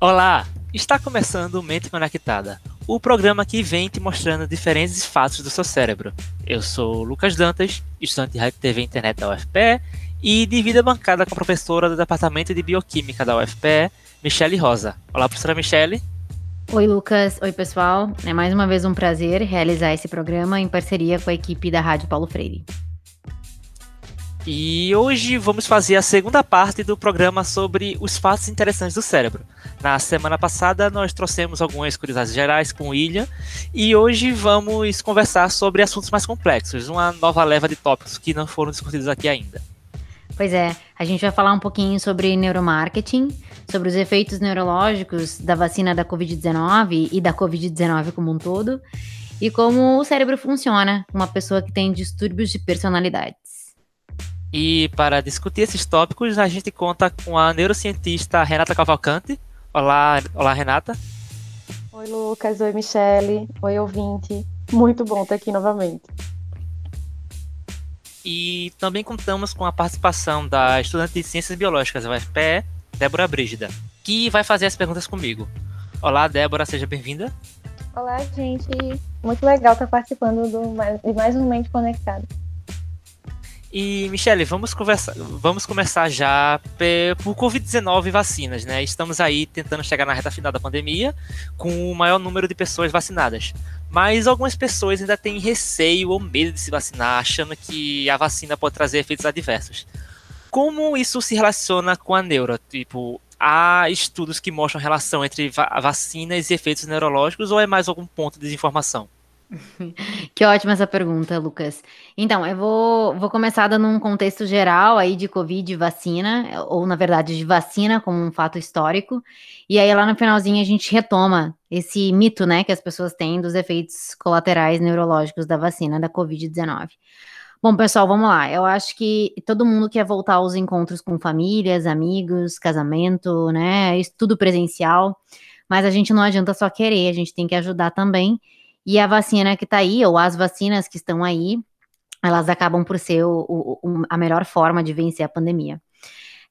Olá, está começando Mente Conectada, o programa que vem te mostrando diferentes fatos do seu cérebro. Eu sou Lucas Dantas, estudante de Rádio TV Internet da UFPE e divido a bancada com a professora do Departamento de Bioquímica da UFPE, Michele Rosa. Olá, professora Michele. Oi, Lucas. Oi, pessoal. É mais uma vez um prazer realizar esse programa em parceria com a equipe da Rádio Paulo Freire. E hoje vamos fazer a segunda parte do programa sobre os fatos interessantes do cérebro. Na semana passada nós trouxemos algumas curiosidades gerais com o William e hoje vamos conversar sobre assuntos mais complexos, uma nova leva de tópicos que não foram discutidos aqui ainda. Pois é, a gente vai falar um pouquinho sobre neuromarketing, sobre os efeitos neurológicos da vacina da Covid-19 e da Covid-19 como um todo, e como o cérebro funciona uma pessoa que tem distúrbios de personalidade. E para discutir esses tópicos, a gente conta com a neurocientista Renata Cavalcante. Olá, olá Renata. Oi, Lucas. Oi, Michele. Oi, ouvinte. Muito bom estar aqui novamente. E também contamos com a participação da estudante de Ciências Biológicas da UFPE, Débora Brígida, que vai fazer as perguntas comigo. Olá, Débora, seja bem-vinda. Olá, gente. Muito legal estar participando do, de mais um Mente Conectado. E, Michele, vamos, conversar, vamos começar já por Covid-19 vacinas, né? Estamos aí tentando chegar na reta final da pandemia com o maior número de pessoas vacinadas. Mas algumas pessoas ainda têm receio ou medo de se vacinar, achando que a vacina pode trazer efeitos adversos. Como isso se relaciona com a neuro? Tipo, há estudos que mostram relação entre vacinas e efeitos neurológicos ou é mais algum ponto de desinformação? Que ótima essa pergunta, Lucas. Então, eu vou, vou começar dando um contexto geral aí de Covid e vacina, ou na verdade de vacina como um fato histórico. E aí lá no finalzinho a gente retoma esse mito, né, que as pessoas têm dos efeitos colaterais neurológicos da vacina da Covid-19. Bom, pessoal, vamos lá. Eu acho que todo mundo quer voltar aos encontros com famílias, amigos, casamento, né, tudo presencial. Mas a gente não adianta só querer, a gente tem que ajudar também. E a vacina que está aí, ou as vacinas que estão aí, elas acabam por ser o, o, a melhor forma de vencer a pandemia.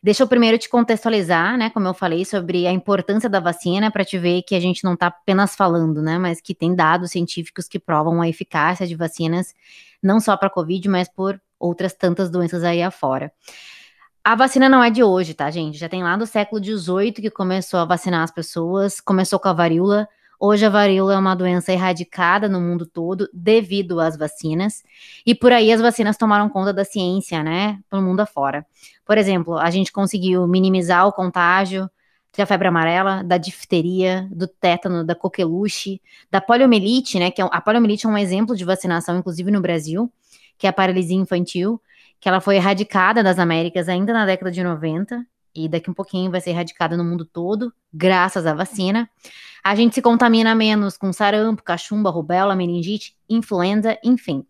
Deixa eu primeiro te contextualizar, né, como eu falei, sobre a importância da vacina, para te ver que a gente não está apenas falando, né, mas que tem dados científicos que provam a eficácia de vacinas, não só para Covid, mas por outras tantas doenças aí afora. A vacina não é de hoje, tá, gente? Já tem lá do século XVIII que começou a vacinar as pessoas, começou com a varíola, Hoje a varíola é uma doença erradicada no mundo todo devido às vacinas, e por aí as vacinas tomaram conta da ciência, né, pelo mundo afora. Por exemplo, a gente conseguiu minimizar o contágio da febre amarela, da difteria, do tétano, da coqueluche, da poliomielite, né, que é, a poliomielite é um exemplo de vacinação, inclusive no Brasil, que é a paralisia infantil, que ela foi erradicada das Américas ainda na década de 90, e daqui um pouquinho vai ser erradicada no mundo todo, graças à vacina. A gente se contamina menos com sarampo, cachumba, rubéola, meningite, influenza, enfim.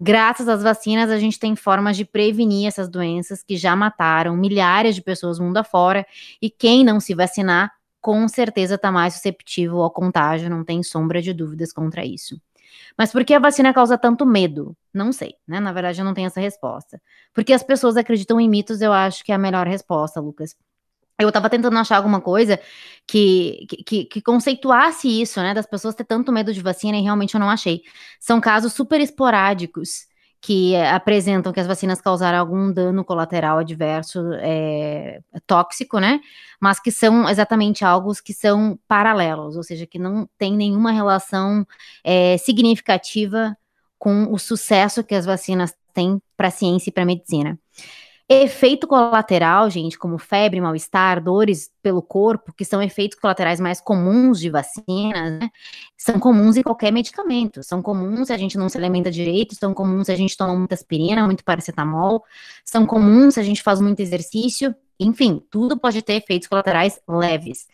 Graças às vacinas, a gente tem formas de prevenir essas doenças que já mataram milhares de pessoas mundo afora, e quem não se vacinar, com certeza está mais susceptível ao contágio, não tem sombra de dúvidas contra isso. Mas por que a vacina causa tanto medo? Não sei, né? Na verdade, eu não tenho essa resposta. Porque as pessoas acreditam em mitos, eu acho que é a melhor resposta, Lucas. Eu estava tentando achar alguma coisa que, que, que, conceituasse isso, né? Das pessoas ter tanto medo de vacina e realmente eu não achei. São casos super esporádicos que apresentam que as vacinas causaram algum dano colateral adverso é, tóxico, né? Mas que são exatamente algo que são paralelos, ou seja, que não tem nenhuma relação é, significativa com o sucesso que as vacinas têm para a ciência e para a medicina. Efeito colateral, gente, como febre, mal-estar, dores pelo corpo, que são efeitos colaterais mais comuns de vacinas, né? São comuns em qualquer medicamento. São comuns se a gente não se alimenta direito, são comuns se a gente toma muita aspirina, muito paracetamol, são comuns se a gente faz muito exercício. Enfim, tudo pode ter efeitos colaterais leves.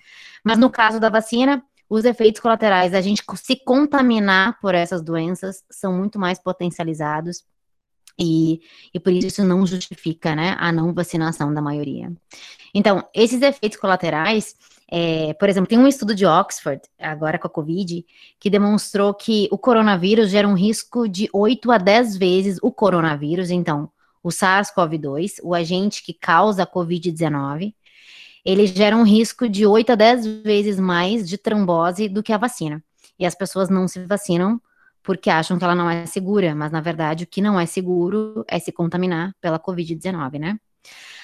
Mas no caso da vacina, os efeitos colaterais a gente se contaminar por essas doenças são muito mais potencializados e, e por isso isso não justifica né, a não vacinação da maioria. Então, esses efeitos colaterais, é, por exemplo, tem um estudo de Oxford, agora com a Covid, que demonstrou que o coronavírus gera um risco de 8 a 10 vezes o coronavírus, então, o SARS-CoV-2, o agente que causa a Covid-19, ele gera um risco de 8 a 10 vezes mais de trombose do que a vacina. E as pessoas não se vacinam porque acham que ela não é segura, mas na verdade o que não é seguro é se contaminar pela Covid-19, né?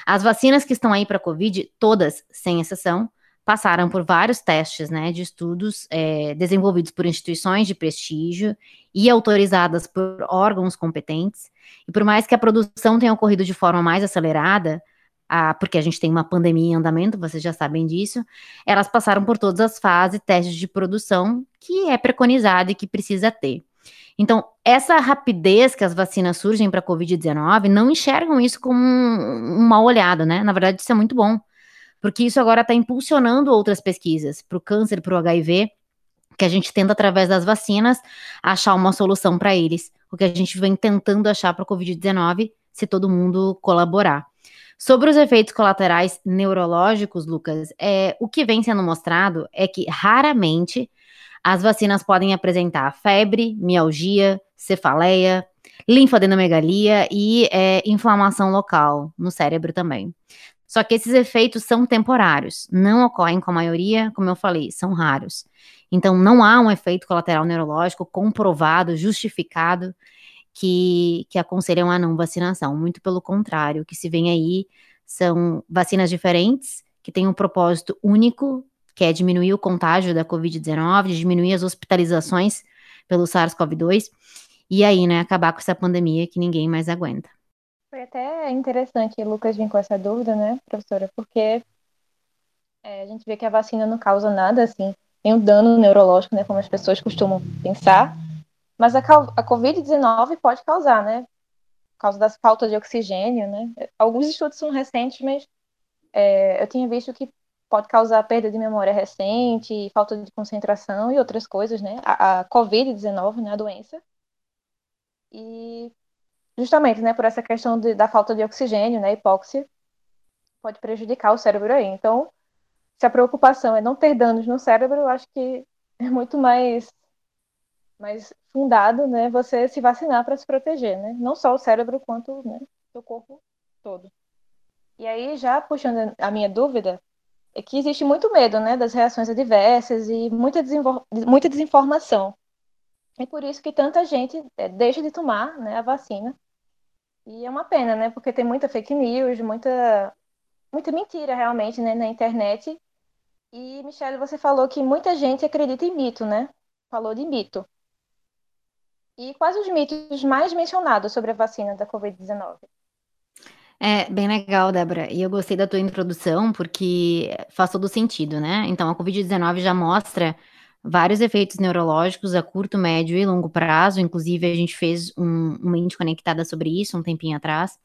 As vacinas que estão aí para Covid, todas, sem exceção, passaram por vários testes, né, de estudos é, desenvolvidos por instituições de prestígio e autorizadas por órgãos competentes. E por mais que a produção tenha ocorrido de forma mais acelerada, a, porque a gente tem uma pandemia em andamento, vocês já sabem disso, elas passaram por todas as fases, testes de produção, que é preconizado e que precisa ter. Então, essa rapidez que as vacinas surgem para a Covid-19, não enxergam isso como um, um olhado, né? Na verdade, isso é muito bom, porque isso agora está impulsionando outras pesquisas para o câncer, para o HIV, que a gente tenta, através das vacinas, achar uma solução para eles. O que a gente vem tentando achar para a Covid-19, se todo mundo colaborar. Sobre os efeitos colaterais neurológicos, Lucas, é, o que vem sendo mostrado é que raramente as vacinas podem apresentar febre, mialgia, cefaleia, linfadenomegalia e é, inflamação local no cérebro também. Só que esses efeitos são temporários, não ocorrem com a maioria, como eu falei, são raros. Então, não há um efeito colateral neurológico comprovado, justificado, que, que aconselham a não vacinação. Muito pelo contrário, o que se vem aí são vacinas diferentes, que têm um propósito único, que é diminuir o contágio da Covid-19, diminuir as hospitalizações pelo SARS-CoV-2, e aí, né, acabar com essa pandemia que ninguém mais aguenta. Foi até interessante Lucas vir com essa dúvida, né, professora, porque é, a gente vê que a vacina não causa nada, assim, nenhum dano neurológico, né, como as pessoas costumam pensar, mas a, a Covid-19 pode causar, né? Por causa das faltas de oxigênio, né? Alguns estudos são recentes, mas é, eu tinha visto que pode causar perda de memória recente, falta de concentração e outras coisas, né? A, a Covid-19, né? A doença. E justamente, né? Por essa questão de, da falta de oxigênio, né? Hipóxia, pode prejudicar o cérebro aí. Então, se a preocupação é não ter danos no cérebro, eu acho que é muito mais mais fundado, né, você se vacinar para se proteger, né? Não só o cérebro quanto, né, o corpo todo. E aí, já puxando a minha dúvida, é que existe muito medo, né, das reações adversas e muita, muita desinformação. É por isso que tanta gente é, deixa de tomar, né, a vacina. E é uma pena, né, porque tem muita fake news, muita, muita mentira realmente, né, na internet. E, Michelle, você falou que muita gente acredita em mito, né? Falou de mito. E quais os mitos mais mencionados sobre a vacina da Covid-19? É bem legal, Débora. E eu gostei da tua introdução porque faz todo sentido, né? Então, a Covid-19 já mostra vários efeitos neurológicos a curto, médio e longo prazo. Inclusive, a gente fez um, uma mente conectada sobre isso um tempinho atrás.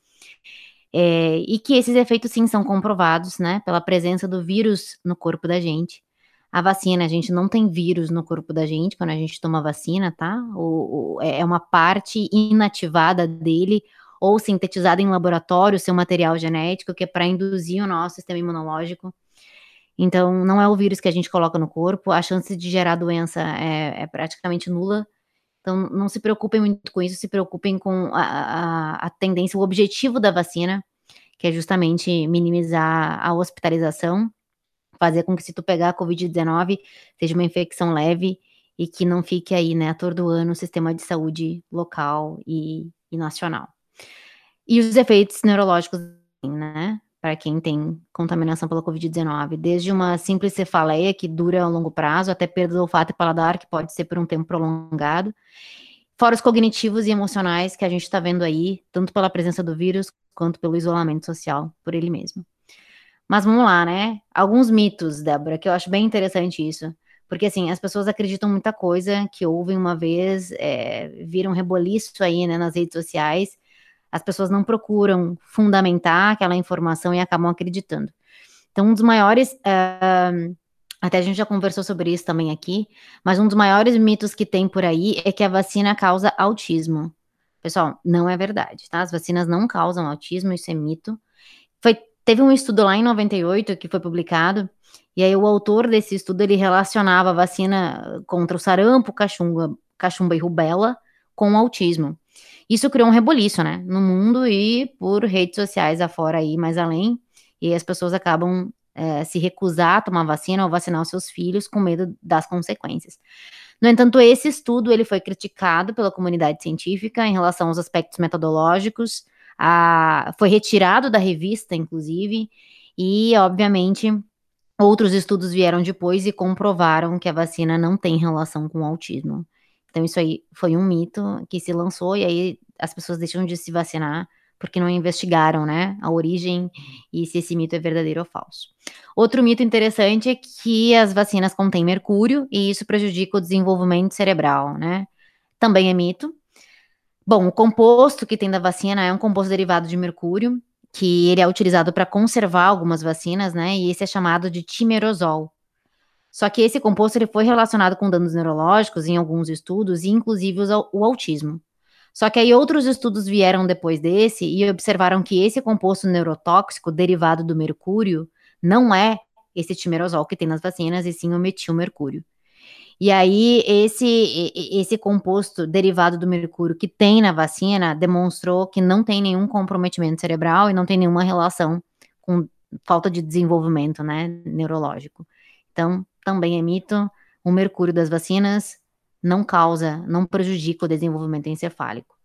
É, e que esses efeitos, sim, são comprovados, né? Pela presença do vírus no corpo da gente a vacina, a gente não tem vírus no corpo da gente quando a gente toma vacina, tá? O, o, é, é uma parte inativada dele ou sintetizada em laboratório, seu material genético, que é para induzir o nosso sistema imunológico. Então, não é o vírus que a gente coloca no corpo, a chance de gerar doença é, é praticamente nula. Então, não se preocupem muito com isso, se preocupem com a, a, a tendência, o objetivo da vacina, que é justamente minimizar a hospitalização fazer com que se tu pegar a Covid-19 seja uma infecção leve e que não fique aí, né, atordoando o sistema de saúde local e, e nacional. E os efeitos neurológicos, né, para quem tem contaminação pela Covid-19, desde uma simples cefaleia que dura a longo prazo, até perda do olfato e paladar, que pode ser por um tempo prolongado, fora os cognitivos e emocionais que a gente está vendo aí, tanto pela presença do vírus quanto pelo isolamento social por ele mesmo. Mas vamos lá, né? Alguns mitos, Débora, que eu acho bem interessante isso. Porque, assim, as pessoas acreditam muita coisa que ouvem uma vez, é, viram reboliço aí, né, nas redes sociais. As pessoas não procuram fundamentar aquela informação e acabam acreditando. Então, um dos maiores. Uh, até a gente já conversou sobre isso também aqui, mas um dos maiores mitos que tem por aí é que a vacina causa autismo. Pessoal, não é verdade, tá? As vacinas não causam autismo, isso é mito. Foi Teve um estudo lá em 98 que foi publicado, e aí o autor desse estudo ele relacionava a vacina contra o sarampo, cachumba, cachumba e rubéola com o autismo. Isso criou um reboliço, né, no mundo e por redes sociais afora aí, mais além, e as pessoas acabam é, se recusar a tomar vacina ou vacinar os seus filhos com medo das consequências. No entanto, esse estudo ele foi criticado pela comunidade científica em relação aos aspectos metodológicos, a, foi retirado da revista, inclusive, e, obviamente, outros estudos vieram depois e comprovaram que a vacina não tem relação com o autismo. Então, isso aí foi um mito que se lançou, e aí as pessoas deixam de se vacinar porque não investigaram, né, a origem e se esse mito é verdadeiro ou falso. Outro mito interessante é que as vacinas contêm mercúrio e isso prejudica o desenvolvimento cerebral, né? Também é mito. Bom, o composto que tem da vacina é um composto derivado de mercúrio, que ele é utilizado para conservar algumas vacinas, né? E esse é chamado de timerosol. Só que esse composto ele foi relacionado com danos neurológicos em alguns estudos, e inclusive o autismo. Só que aí outros estudos vieram depois desse e observaram que esse composto neurotóxico derivado do mercúrio não é esse timerosol que tem nas vacinas, e sim o metilmercúrio. E aí esse esse composto derivado do mercúrio que tem na vacina demonstrou que não tem nenhum comprometimento cerebral e não tem nenhuma relação com falta de desenvolvimento, né, neurológico. Então, também é mito, o mercúrio das vacinas não causa, não prejudica o desenvolvimento encefálico.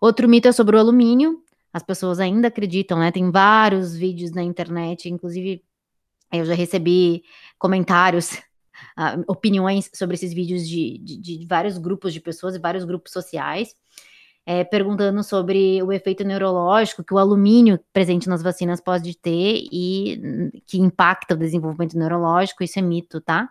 Outro mito é sobre o alumínio. As pessoas ainda acreditam, né? Tem vários vídeos na internet, inclusive eu já recebi comentários, uh, opiniões sobre esses vídeos de, de, de, vários grupos de pessoas e vários grupos sociais, é, perguntando sobre o efeito neurológico que o alumínio presente nas vacinas pode ter e que impacta o desenvolvimento neurológico. Isso é mito, tá?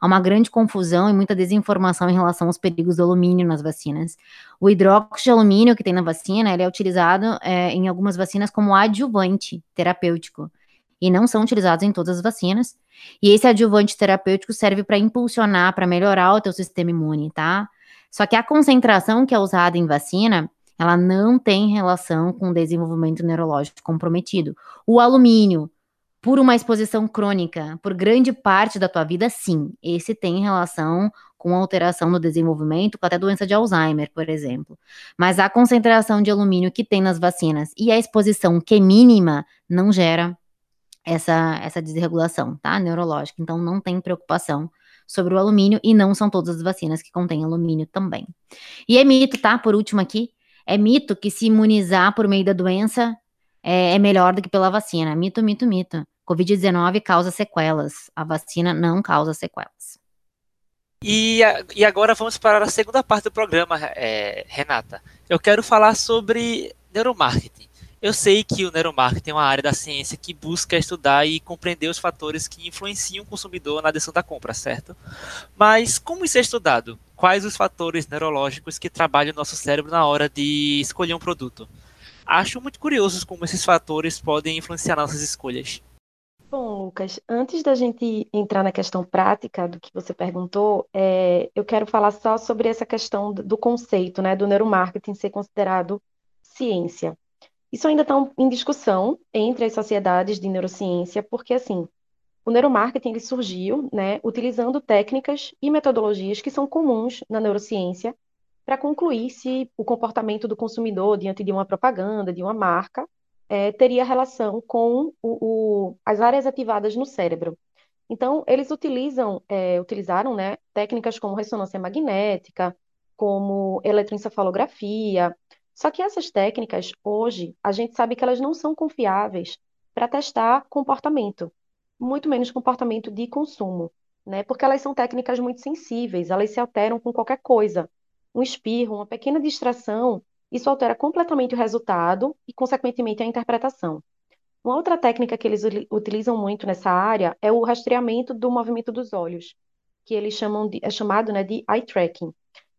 há uma grande confusão e muita desinformação em relação aos perigos do alumínio nas vacinas. O hidróxido de alumínio que tem na vacina, ele é utilizado é, em algumas vacinas como adjuvante terapêutico e não são utilizados em todas as vacinas. E esse adjuvante terapêutico serve para impulsionar, para melhorar o teu sistema imune, tá? Só que a concentração que é usada em vacina, ela não tem relação com o desenvolvimento neurológico comprometido. O alumínio, por uma exposição crônica, por grande parte da tua vida, sim. Esse tem relação com alteração no desenvolvimento, com até doença de Alzheimer, por exemplo. Mas a concentração de alumínio que tem nas vacinas e a exposição que é mínima não gera essa, essa desregulação, tá? Neurológica. Então não tem preocupação sobre o alumínio e não são todas as vacinas que contêm alumínio também. E é mito, tá? Por último aqui, é mito que se imunizar por meio da doença é, é melhor do que pela vacina. Mito, mito, mito. Covid-19 causa sequelas, a vacina não causa sequelas. E, e agora vamos para a segunda parte do programa, é, Renata. Eu quero falar sobre neuromarketing. Eu sei que o neuromarketing é uma área da ciência que busca estudar e compreender os fatores que influenciam o consumidor na decisão da compra, certo? Mas como isso é estudado? Quais os fatores neurológicos que trabalham o nosso cérebro na hora de escolher um produto? Acho muito curioso como esses fatores podem influenciar nossas escolhas. Bom, Lucas, antes da gente entrar na questão prática do que você perguntou, é, eu quero falar só sobre essa questão do conceito, né, do neuromarketing ser considerado ciência. Isso ainda está em discussão entre as sociedades de neurociência, porque assim, o neuromarketing surgiu, né, utilizando técnicas e metodologias que são comuns na neurociência para concluir se o comportamento do consumidor diante de uma propaganda, de uma marca, é, teria relação com o, o, as áreas ativadas no cérebro. Então, eles utilizam, é, utilizaram né, técnicas como ressonância magnética, como eletroencefalografia. Só que essas técnicas, hoje, a gente sabe que elas não são confiáveis para testar comportamento, muito menos comportamento de consumo, né? Porque elas são técnicas muito sensíveis, elas se alteram com qualquer coisa. Um espirro, uma pequena distração isso altera completamente o resultado e, consequentemente, a interpretação. Uma outra técnica que eles utilizam muito nessa área é o rastreamento do movimento dos olhos, que eles chamam de, é chamado né, de eye tracking.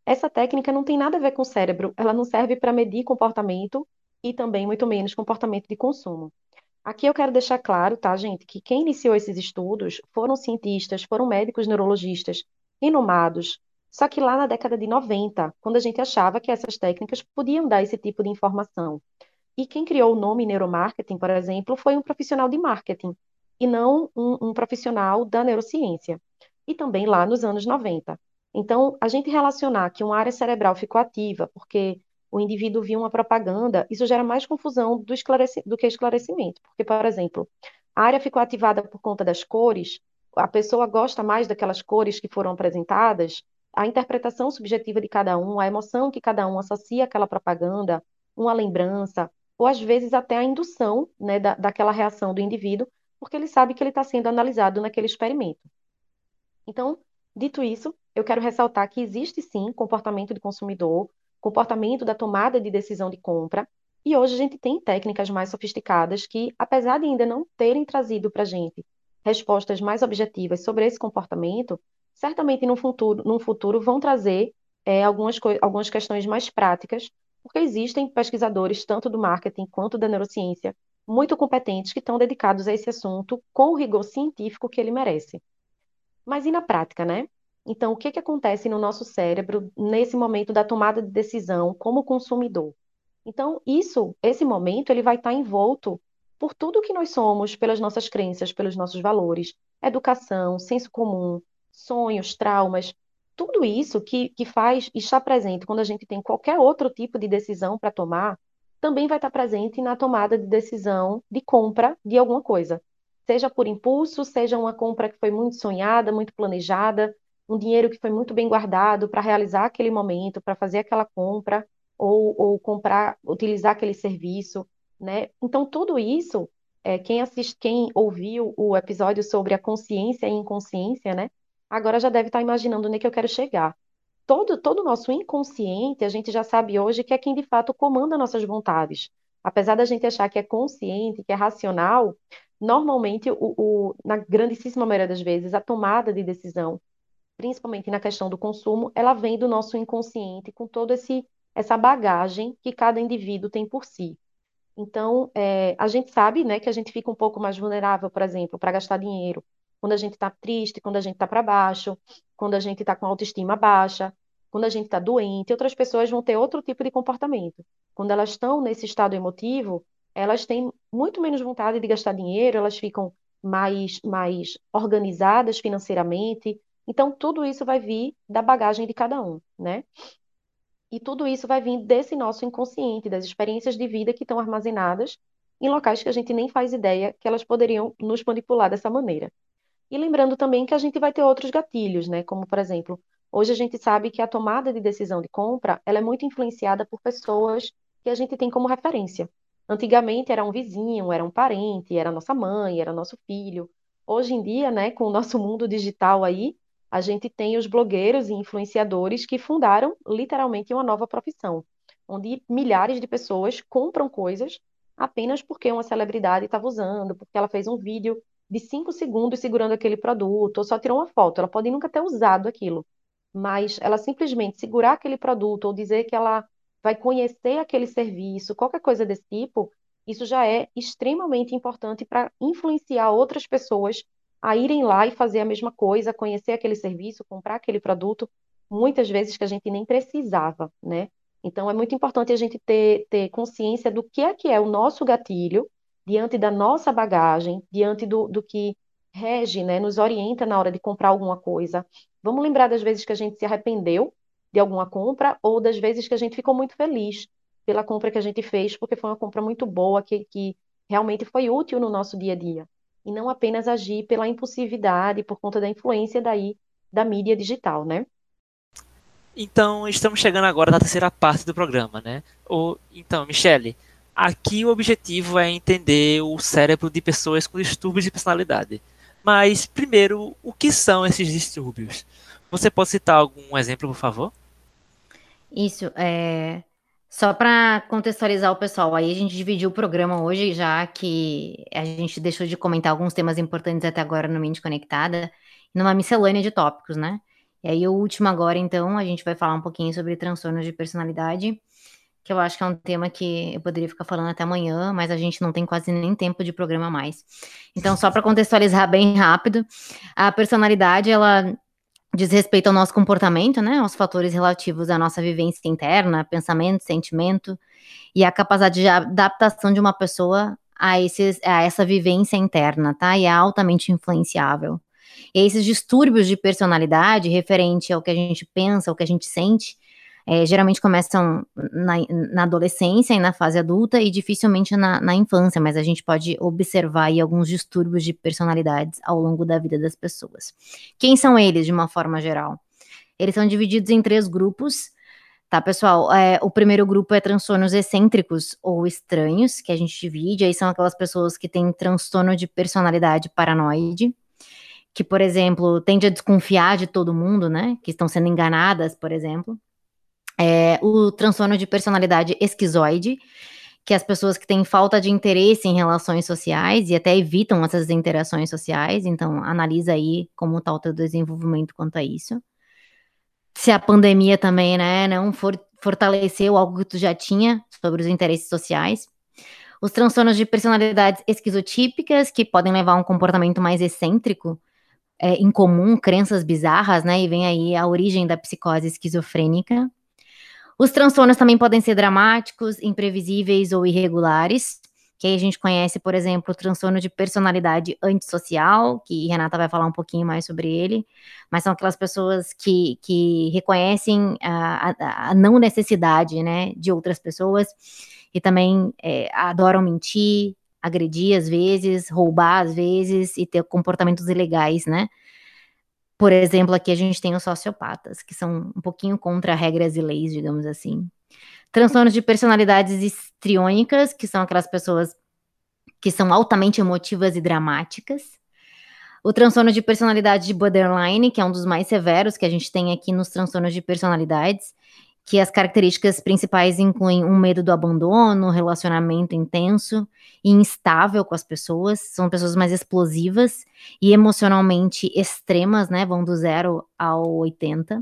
Essa técnica não tem nada a ver com o cérebro, ela não serve para medir comportamento e também, muito menos, comportamento de consumo. Aqui eu quero deixar claro, tá, gente, que quem iniciou esses estudos foram cientistas, foram médicos neurologistas renomados, só que lá na década de 90, quando a gente achava que essas técnicas podiam dar esse tipo de informação. E quem criou o nome neuromarketing, por exemplo, foi um profissional de marketing, e não um, um profissional da neurociência. E também lá nos anos 90. Então, a gente relacionar que uma área cerebral ficou ativa porque o indivíduo viu uma propaganda, isso gera mais confusão do, do que esclarecimento. Porque, por exemplo, a área ficou ativada por conta das cores, a pessoa gosta mais daquelas cores que foram apresentadas, a interpretação subjetiva de cada um, a emoção que cada um associa àquela propaganda, uma lembrança, ou às vezes até a indução né, da, daquela reação do indivíduo, porque ele sabe que ele está sendo analisado naquele experimento. Então, dito isso, eu quero ressaltar que existe sim comportamento de consumidor, comportamento da tomada de decisão de compra, e hoje a gente tem técnicas mais sofisticadas que, apesar de ainda não terem trazido para a gente respostas mais objetivas sobre esse comportamento, certamente no futuro, no futuro vão trazer é, algumas, algumas questões mais práticas, porque existem pesquisadores, tanto do marketing quanto da neurociência, muito competentes que estão dedicados a esse assunto com o rigor científico que ele merece. Mas e na prática, né? Então, o que, que acontece no nosso cérebro nesse momento da tomada de decisão como consumidor? Então, isso, esse momento, ele vai estar envolto por tudo que nós somos, pelas nossas crenças, pelos nossos valores, educação, senso comum, sonhos, traumas, tudo isso que, que faz estar presente quando a gente tem qualquer outro tipo de decisão para tomar, também vai estar presente na tomada de decisão de compra de alguma coisa. Seja por impulso, seja uma compra que foi muito sonhada, muito planejada, um dinheiro que foi muito bem guardado para realizar aquele momento, para fazer aquela compra, ou, ou comprar, utilizar aquele serviço, né? Então, tudo isso, é, quem assiste, quem ouviu o episódio sobre a consciência e inconsciência, né? Agora já deve estar imaginando onde é que eu quero chegar. Todo, todo o nosso inconsciente, a gente já sabe hoje que é quem de fato comanda nossas vontades. Apesar da gente achar que é consciente, que é racional, normalmente, o, o, na grandíssima maioria das vezes, a tomada de decisão, principalmente na questão do consumo, ela vem do nosso inconsciente, com esse essa bagagem que cada indivíduo tem por si. Então, é, a gente sabe, né, que a gente fica um pouco mais vulnerável, por exemplo, para gastar dinheiro quando a gente está triste, quando a gente está para baixo, quando a gente está com autoestima baixa, quando a gente está doente. Outras pessoas vão ter outro tipo de comportamento. Quando elas estão nesse estado emotivo, elas têm muito menos vontade de gastar dinheiro, elas ficam mais, mais organizadas financeiramente. Então, tudo isso vai vir da bagagem de cada um, né? E tudo isso vai vir desse nosso inconsciente, das experiências de vida que estão armazenadas em locais que a gente nem faz ideia que elas poderiam nos manipular dessa maneira. E lembrando também que a gente vai ter outros gatilhos, né? Como, por exemplo, hoje a gente sabe que a tomada de decisão de compra, ela é muito influenciada por pessoas que a gente tem como referência. Antigamente era um vizinho, era um parente, era nossa mãe, era nosso filho. Hoje em dia, né, com o nosso mundo digital aí, a gente tem os blogueiros e influenciadores que fundaram literalmente uma nova profissão, onde milhares de pessoas compram coisas apenas porque uma celebridade estava usando, porque ela fez um vídeo de cinco segundos segurando aquele produto, ou só tirou uma foto. Ela pode nunca ter usado aquilo, mas ela simplesmente segurar aquele produto ou dizer que ela vai conhecer aquele serviço, qualquer coisa desse tipo, isso já é extremamente importante para influenciar outras pessoas a irem lá e fazer a mesma coisa, conhecer aquele serviço, comprar aquele produto, muitas vezes que a gente nem precisava, né? Então é muito importante a gente ter, ter consciência do que é que é o nosso gatilho diante da nossa bagagem, diante do, do que rege, né, nos orienta na hora de comprar alguma coisa. Vamos lembrar das vezes que a gente se arrependeu de alguma compra ou das vezes que a gente ficou muito feliz pela compra que a gente fez, porque foi uma compra muito boa, que, que realmente foi útil no nosso dia a dia e não apenas agir pela impulsividade, por conta da influência daí da mídia digital, né? Então, estamos chegando agora na terceira parte do programa, né? O, então, Michele, aqui o objetivo é entender o cérebro de pessoas com distúrbios de personalidade. Mas, primeiro, o que são esses distúrbios? Você pode citar algum exemplo, por favor? Isso, é... Só para contextualizar o pessoal, aí a gente dividiu o programa hoje, já que a gente deixou de comentar alguns temas importantes até agora no Mente Conectada, numa miscelânea de tópicos, né? E aí o último agora, então, a gente vai falar um pouquinho sobre transtornos de personalidade, que eu acho que é um tema que eu poderia ficar falando até amanhã, mas a gente não tem quase nem tempo de programa mais. Então, só para contextualizar bem rápido, a personalidade, ela diz respeito ao nosso comportamento, né, aos fatores relativos à nossa vivência interna, pensamento, sentimento e a capacidade de adaptação de uma pessoa a, esses, a essa vivência interna, tá? E é altamente influenciável. E esses distúrbios de personalidade referente ao que a gente pensa, ao que a gente sente, é, geralmente começam na, na, adolescência e na fase adulta e dificilmente na, na, infância, mas a gente pode observar alguns distúrbios de personalidades ao longo da vida das pessoas. Quem são eles, de uma forma geral? Eles são divididos em três grupos, tá, pessoal? É, o primeiro grupo é transtornos excêntricos ou estranhos, que a gente divide, aí são aquelas pessoas que têm transtorno de personalidade paranoide, que, por exemplo, tende a desconfiar de todo mundo, né? Que estão sendo enganadas, por exemplo é, o transtorno de personalidade esquizoide, que as pessoas que têm falta de interesse em relações sociais e até evitam essas interações sociais, então analisa aí como está o teu desenvolvimento quanto a isso. Se a pandemia também, né, não for, fortaleceu algo que tu já tinha sobre os interesses sociais. Os transtornos de personalidades esquizotípicas, que podem levar a um comportamento mais excêntrico, é, incomum, crenças bizarras, né, e vem aí a origem da psicose esquizofrênica. Os transtornos também podem ser dramáticos, imprevisíveis ou irregulares, que aí a gente conhece, por exemplo, o transtorno de personalidade antissocial, que Renata vai falar um pouquinho mais sobre ele, mas são aquelas pessoas que, que reconhecem a, a, a não necessidade, né, de outras pessoas e também é, adoram mentir, agredir às vezes, roubar às vezes e ter comportamentos ilegais, né, por exemplo, aqui a gente tem os sociopatas, que são um pouquinho contra regras e leis, digamos assim. Transtornos de personalidades histriônicas, que são aquelas pessoas que são altamente emotivas e dramáticas. O transtorno de personalidade de borderline, que é um dos mais severos que a gente tem aqui nos transtornos de personalidades, que as características principais incluem um medo do abandono, relacionamento intenso e instável com as pessoas, são pessoas mais explosivas e emocionalmente extremas, né, vão do zero ao 80.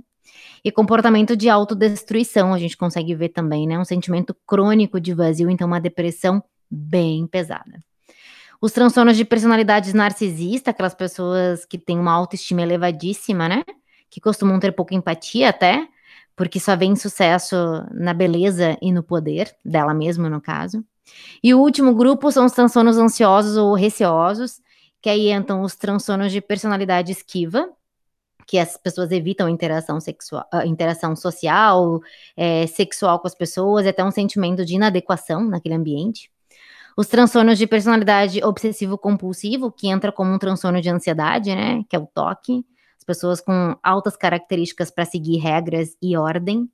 E comportamento de autodestruição, a gente consegue ver também, né, um sentimento crônico de vazio, então uma depressão bem pesada. Os transtornos de personalidade narcisista, aquelas pessoas que têm uma autoestima elevadíssima, né, que costumam ter pouca empatia até, porque só vem sucesso na beleza e no poder dela mesma, no caso. E o último grupo são os transtornos ansiosos ou receosos, que aí entram os transtornos de personalidade esquiva, que as pessoas evitam interação sexual, ah, interação social, é, sexual com as pessoas, e até um sentimento de inadequação naquele ambiente. Os transtornos de personalidade obsessivo-compulsivo, que entra como um transtorno de ansiedade, né, que é o toque pessoas com altas características para seguir regras e ordem.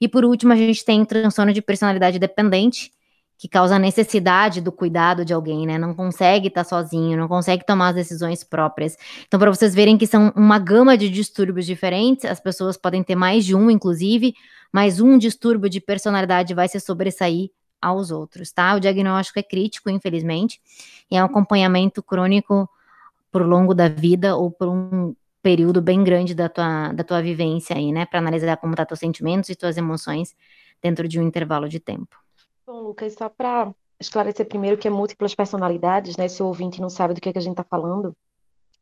E por último, a gente tem transtorno de personalidade dependente, que causa a necessidade do cuidado de alguém, né? Não consegue estar tá sozinho, não consegue tomar as decisões próprias. Então, para vocês verem que são uma gama de distúrbios diferentes, as pessoas podem ter mais de um, inclusive, mas um distúrbio de personalidade vai se sobressair aos outros, tá? O diagnóstico é crítico, infelizmente, e é um acompanhamento crônico por longo da vida ou por um período bem grande da tua, da tua vivência aí, né? Para analisar como tá teus sentimentos e tuas emoções dentro de um intervalo de tempo. Bom, Lucas, só para esclarecer primeiro que é múltiplas personalidades, né? Se o ouvinte não sabe do que, é que a gente está falando.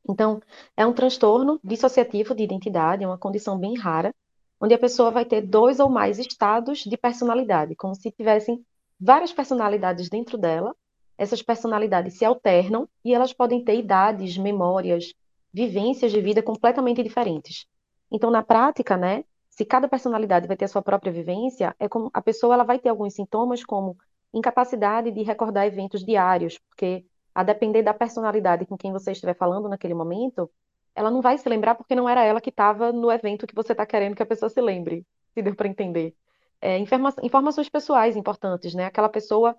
Então, é um transtorno dissociativo de identidade, é uma condição bem rara, onde a pessoa vai ter dois ou mais estados de personalidade, como se tivessem várias personalidades dentro dela. Essas personalidades se alternam e elas podem ter idades, memórias, vivências de vida completamente diferentes. Então, na prática, né, se cada personalidade vai ter a sua própria vivência, é como a pessoa ela vai ter alguns sintomas como incapacidade de recordar eventos diários, porque a depender da personalidade com quem você estiver falando naquele momento, ela não vai se lembrar porque não era ela que estava no evento que você está querendo que a pessoa se lembre, se deu para entender. É, informa informações pessoais importantes, né? Aquela pessoa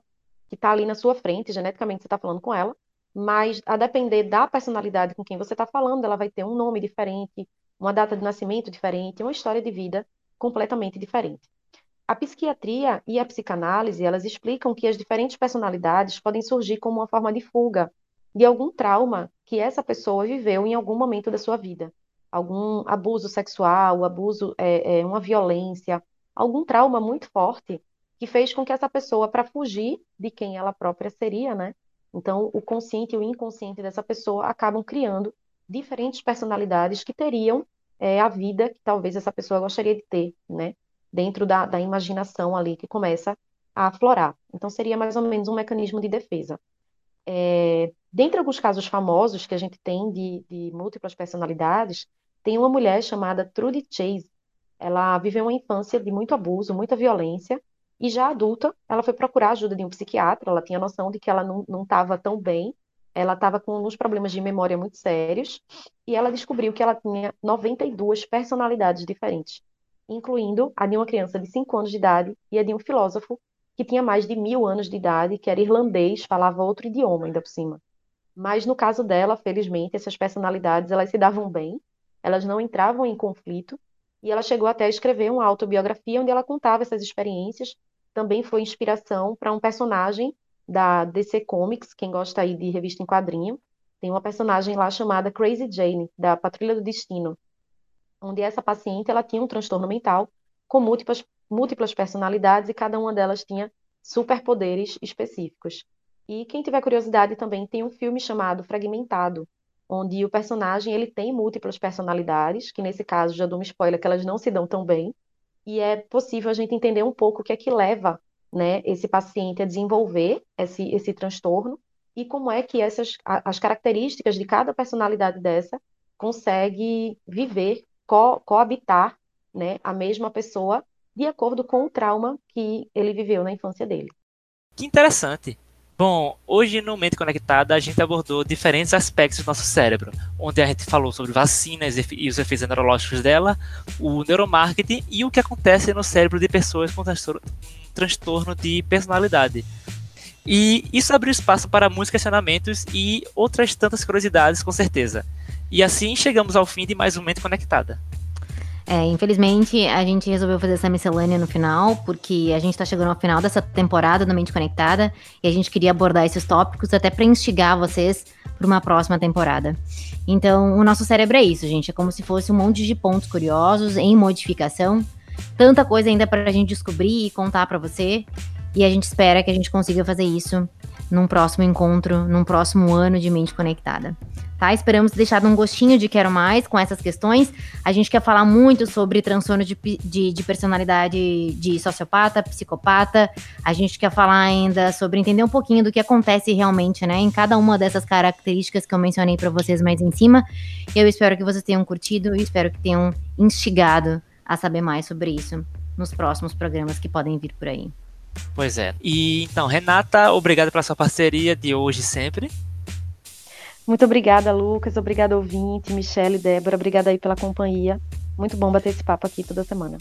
que está ali na sua frente, geneticamente você está falando com ela, mas a depender da personalidade com quem você está falando, ela vai ter um nome diferente, uma data de nascimento diferente, uma história de vida completamente diferente. A psiquiatria e a psicanálise, elas explicam que as diferentes personalidades podem surgir como uma forma de fuga de algum trauma que essa pessoa viveu em algum momento da sua vida. Algum abuso sexual, abuso, é, é, uma violência, algum trauma muito forte que fez com que essa pessoa, para fugir de quem ela própria seria, né, então, o consciente e o inconsciente dessa pessoa acabam criando diferentes personalidades que teriam é, a vida que talvez essa pessoa gostaria de ter, né? Dentro da, da imaginação ali que começa a aflorar. Então, seria mais ou menos um mecanismo de defesa. É, dentre alguns casos famosos que a gente tem de, de múltiplas personalidades, tem uma mulher chamada Trudy Chase. Ela viveu uma infância de muito abuso, muita violência, e já adulta, ela foi procurar ajuda de um psiquiatra, ela tinha noção de que ela não estava tão bem, ela estava com uns problemas de memória muito sérios, e ela descobriu que ela tinha 92 personalidades diferentes, incluindo a de uma criança de 5 anos de idade e a de um filósofo que tinha mais de mil anos de idade, que era irlandês, falava outro idioma ainda por cima. Mas no caso dela, felizmente, essas personalidades elas se davam bem, elas não entravam em conflito, e ela chegou até a escrever uma autobiografia onde ela contava essas experiências. Também foi inspiração para um personagem da DC Comics, quem gosta aí de revista em quadrinho, tem uma personagem lá chamada Crazy Jane, da Patrulha do Destino, onde essa paciente ela tinha um transtorno mental com múltiplas, múltiplas personalidades e cada uma delas tinha superpoderes específicos. E quem tiver curiosidade também tem um filme chamado Fragmentado, onde o personagem ele tem múltiplas personalidades, que nesse caso já dou um spoiler que elas não se dão tão bem, e é possível a gente entender um pouco o que é que leva, né, esse paciente a desenvolver esse, esse transtorno e como é que essas as características de cada personalidade dessa consegue viver, co coabitar, né, a mesma pessoa de acordo com o trauma que ele viveu na infância dele. Que interessante. Bom, hoje no Mente Conectada a gente abordou diferentes aspectos do nosso cérebro, onde a gente falou sobre vacinas e os efeitos neurológicos dela, o neuromarketing e o que acontece no cérebro de pessoas com transtorno de personalidade. E isso abriu espaço para muitos questionamentos e outras tantas curiosidades, com certeza. E assim chegamos ao fim de mais um Mente Conectada. É, infelizmente, a gente resolveu fazer essa miscelânea no final, porque a gente tá chegando ao final dessa temporada do Mente Conectada e a gente queria abordar esses tópicos até para instigar vocês para uma próxima temporada. Então, o nosso cérebro é isso, gente. É como se fosse um monte de pontos curiosos em modificação. Tanta coisa ainda para a gente descobrir e contar para você. E a gente espera que a gente consiga fazer isso num próximo encontro, num próximo ano de Mente Conectada tá? Esperamos ter deixado um gostinho de Quero Mais com essas questões. A gente quer falar muito sobre transtorno de, de, de personalidade de sociopata, psicopata. A gente quer falar ainda sobre entender um pouquinho do que acontece realmente, né? Em cada uma dessas características que eu mencionei para vocês mais em cima. Eu espero que vocês tenham curtido e espero que tenham instigado a saber mais sobre isso nos próximos programas que podem vir por aí. Pois é. E então, Renata, obrigado pela sua parceria de hoje e sempre. Muito obrigada, Lucas. Obrigada, ouvinte, Michelle, Débora. Obrigada aí pela companhia. Muito bom bater esse papo aqui toda semana.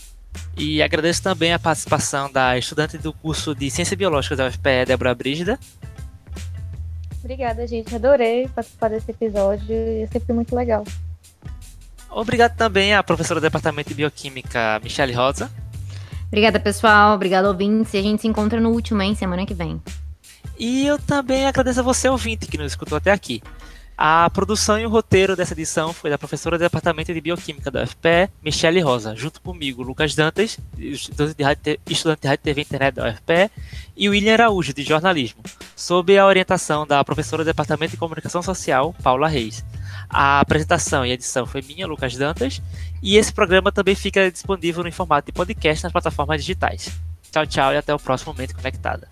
E agradeço também a participação da estudante do curso de Ciência Biológica da UFPE, Débora Brígida. Obrigada, gente. Adorei participar desse episódio. É sempre muito legal. Obrigado também à professora do Departamento de Bioquímica, Michelle Rosa. Obrigada, pessoal. Obrigada, ouvintes. E a gente se encontra no último, hein? Semana que vem. E eu também agradeço a você, ouvinte, que nos escutou até aqui. A produção e o roteiro dessa edição foi da professora do Departamento de Bioquímica da UFPE, Michele Rosa, junto comigo, Lucas Dantas, estudante de Rádio, de TV Internet da UFPE, e William Araújo, de Jornalismo, sob a orientação da professora do Departamento de Comunicação Social, Paula Reis. A apresentação e edição foi minha, Lucas Dantas, e esse programa também fica disponível no formato de podcast nas plataformas digitais. Tchau, tchau e até o próximo Momento Conectada.